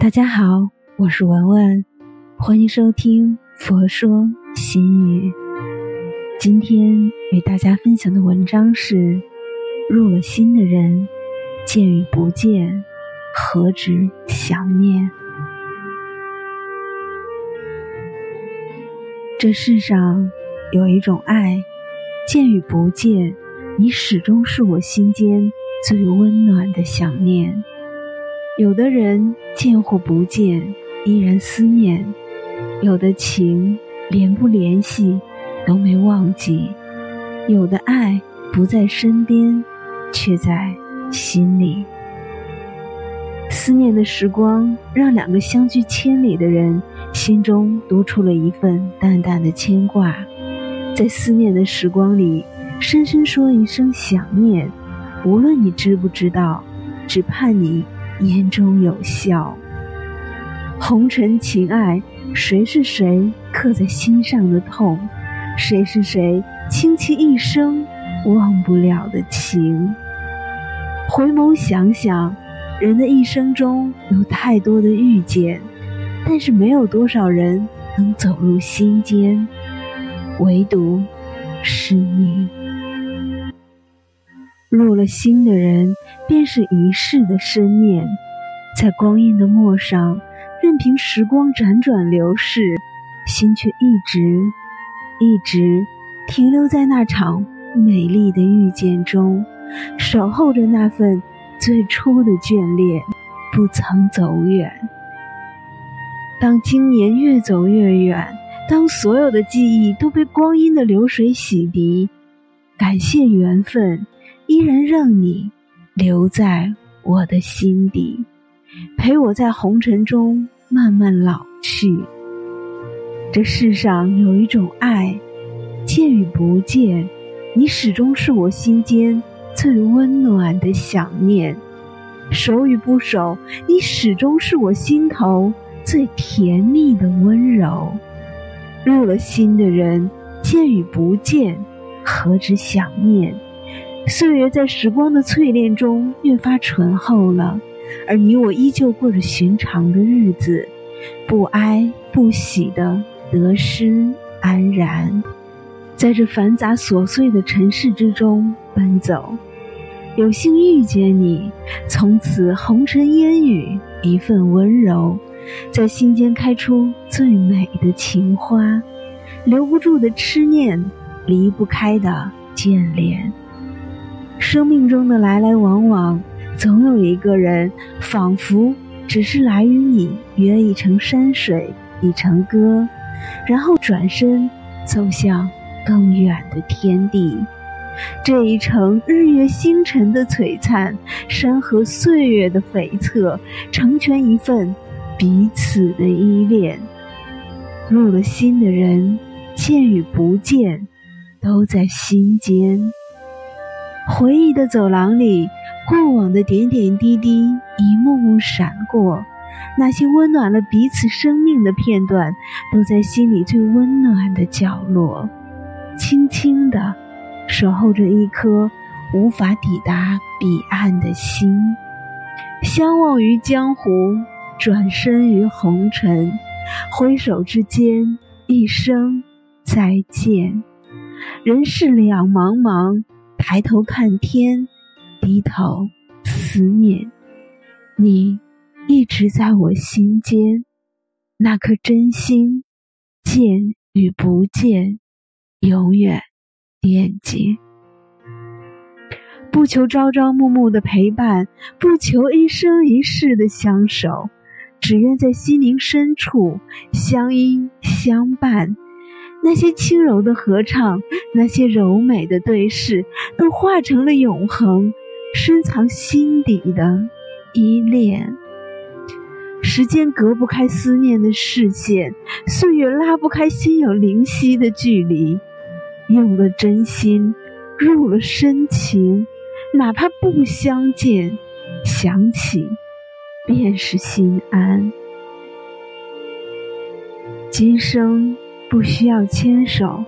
大家好，我是文文，欢迎收听《佛说心语》。今天与大家分享的文章是：入了心的人，见与不见，何止想念？这世上有一种爱，见与不见，你始终是我心间最温暖的想念。有的人见或不见，依然思念；有的情连不联系，都没忘记；有的爱不在身边，却在心里。思念的时光，让两个相距千里的人心中多出了一份淡淡的牵挂。在思念的时光里，深深说一声想念，无论你知不知道，只盼你。眼中有笑，红尘情爱，谁是谁刻在心上的痛？谁是谁倾其一生忘不了的情？回眸想想，人的一生中有太多的遇见，但是没有多少人能走入心间，唯独是你。入了心的人，便是一世的深念，在光阴的陌上，任凭时光辗转流逝，心却一直一直停留在那场美丽的遇见中，守候着那份最初的眷恋，不曾走远。当今年越走越远，当所有的记忆都被光阴的流水洗涤，感谢缘分。依然让你留在我的心底，陪我在红尘中慢慢老去。这世上有一种爱，见与不见，你始终是我心间最温暖的想念；守与不守，你始终是我心头最甜蜜的温柔。入了心的人，见与不见，何止想念？岁月在时光的淬炼中越发醇厚了，而你我依旧过着寻常的日子，不哀不喜的得失安然，在这繁杂琐碎的尘世之中奔走。有幸遇见你，从此红尘烟雨一份温柔，在心间开出最美的情花，留不住的痴念，离不开的眷恋。生命中的来来往往，总有一个人，仿佛只是来与你约一程山水，一程歌，然后转身走向更远的天地。这一程日月星辰的璀璨，山河岁月的悱恻，成全一份彼此的依恋。入了心的人，见与不见，都在心间。回忆的走廊里，过往的点点滴滴，一幕幕闪过。那些温暖了彼此生命的片段，都在心里最温暖的角落，轻轻地守候着一颗无法抵达彼岸的心。相忘于江湖，转身于红尘，挥手之间，一生再见。人世两茫茫。抬头看天，低头思念，你一直在我心间，那颗真心，见与不见，永远惦记。不求朝朝暮暮的陪伴，不求一生一世的相守，只愿在心灵深处相依相伴。那些轻柔的合唱，那些柔美的对视，都化成了永恒，深藏心底的依恋。时间隔不开思念的视线，岁月拉不开心有灵犀的距离。用了真心，入了深情，哪怕不相见，想起便是心安。今生。不需要牵手，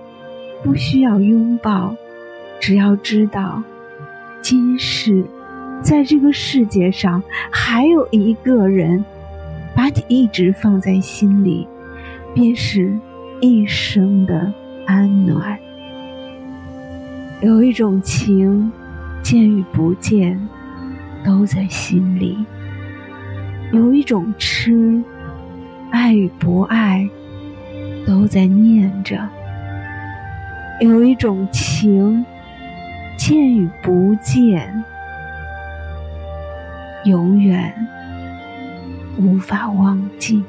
不需要拥抱，只要知道，今世，在这个世界上还有一个人，把你一直放在心里，便是一生的安暖。有一种情，见与不见，都在心里；有一种痴，爱与不爱，都在念着；有一种情，见与不见，永远无法忘记。